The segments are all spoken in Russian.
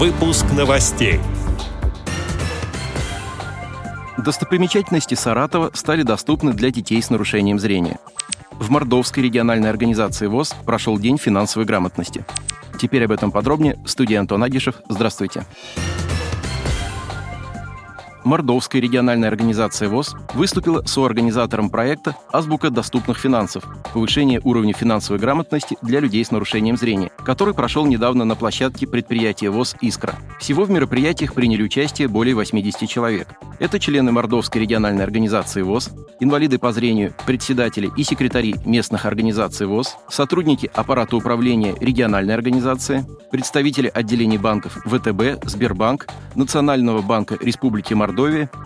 Выпуск новостей. Достопримечательности Саратова стали доступны для детей с нарушением зрения. В Мордовской региональной организации ВОЗ прошел День финансовой грамотности. Теперь об этом подробнее. Студия Антон Агишев. Здравствуйте. Здравствуйте. Мордовская региональная организация ВОЗ выступила соорганизатором проекта «Азбука доступных финансов. Повышение уровня финансовой грамотности для людей с нарушением зрения», который прошел недавно на площадке предприятия ВОЗ «Искра». Всего в мероприятиях приняли участие более 80 человек. Это члены Мордовской региональной организации ВОЗ, инвалиды по зрению, председатели и секретари местных организаций ВОЗ, сотрудники аппарата управления региональной организации, представители отделений банков ВТБ, Сбербанк, Национального банка Республики Мордовия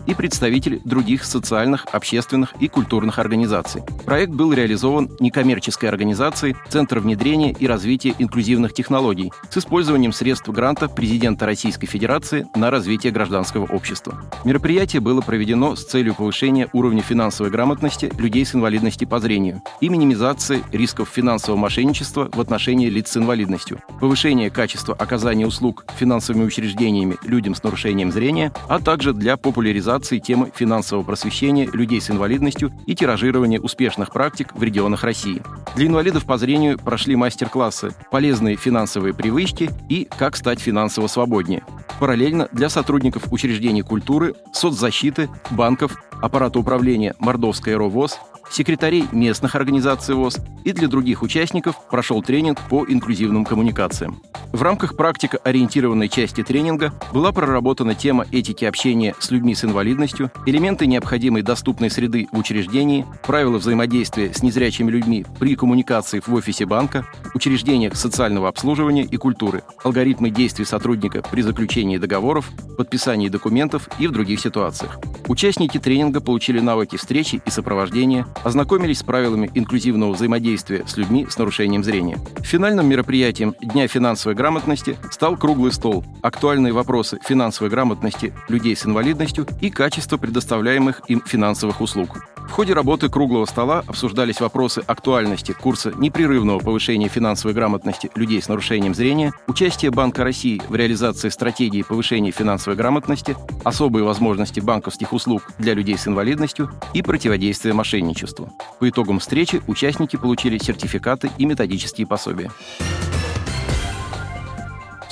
и представители других социальных, общественных и культурных организаций. Проект был реализован некоммерческой организацией Центр внедрения и развития инклюзивных технологий с использованием средств гранта президента Российской Федерации на развитие гражданского общества. Мероприятие было проведено с целью повышения уровня финансовой грамотности людей с инвалидностью по зрению и минимизации рисков финансового мошенничества в отношении лиц с инвалидностью, повышения качества оказания услуг финансовыми учреждениями людям с нарушением зрения, а также для популяризации темы финансового просвещения людей с инвалидностью и тиражирования успешных практик в регионах России. Для инвалидов по зрению прошли мастер-классы «Полезные финансовые привычки» и «Как стать финансово свободнее». Параллельно для сотрудников учреждений культуры, соцзащиты, банков, аппарата управления Мордовской РОВОЗ, секретарей местных организаций ВОЗ и для других участников прошел тренинг по инклюзивным коммуникациям. В рамках практико-ориентированной части тренинга была проработана тема этики общения с людьми с инвалидностью, элементы необходимой доступной среды в учреждении, правила взаимодействия с незрячими людьми при коммуникации в офисе банка, учреждениях социального обслуживания и культуры, алгоритмы действий сотрудника при заключении договоров, подписании документов и в других ситуациях. Участники тренинга получили навыки встречи и сопровождения, ознакомились с правилами инклюзивного взаимодействия с людьми с нарушением зрения. Финальным мероприятием Дня финансовой грамотности стал круглый стол «Актуальные вопросы финансовой грамотности людей с инвалидностью и качество предоставляемых им финансовых услуг». Ходе работы круглого стола обсуждались вопросы актуальности курса непрерывного повышения финансовой грамотности людей с нарушением зрения, участие Банка России в реализации стратегии повышения финансовой грамотности, особые возможности банковских услуг для людей с инвалидностью и противодействие мошенничеству. По итогам встречи участники получили сертификаты и методические пособия.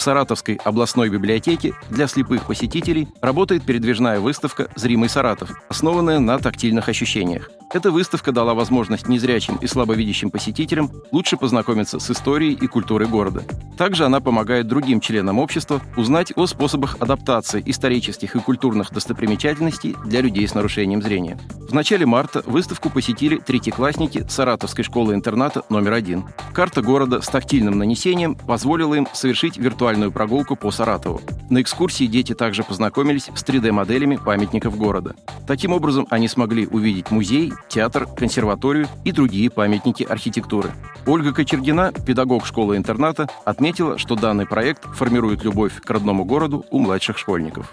Саратовской областной библиотеке для слепых посетителей работает передвижная выставка «Зримый Саратов», основанная на тактильных ощущениях. Эта выставка дала возможность незрячим и слабовидящим посетителям лучше познакомиться с историей и культурой города. Также она помогает другим членам общества узнать о способах адаптации исторических и культурных достопримечательностей для людей с нарушением зрения. В начале марта выставку посетили третьеклассники Саратовской школы-интерната номер один. Карта города с тактильным нанесением позволила им совершить виртуальную прогулку по Саратову. На экскурсии дети также познакомились с 3D-моделями памятников города. Таким образом, они смогли увидеть музей, театр, консерваторию и другие памятники архитектуры. Ольга Кочергина, педагог школы-интерната, отметила, что данный проект формирует любовь к родному городу у младших школьников.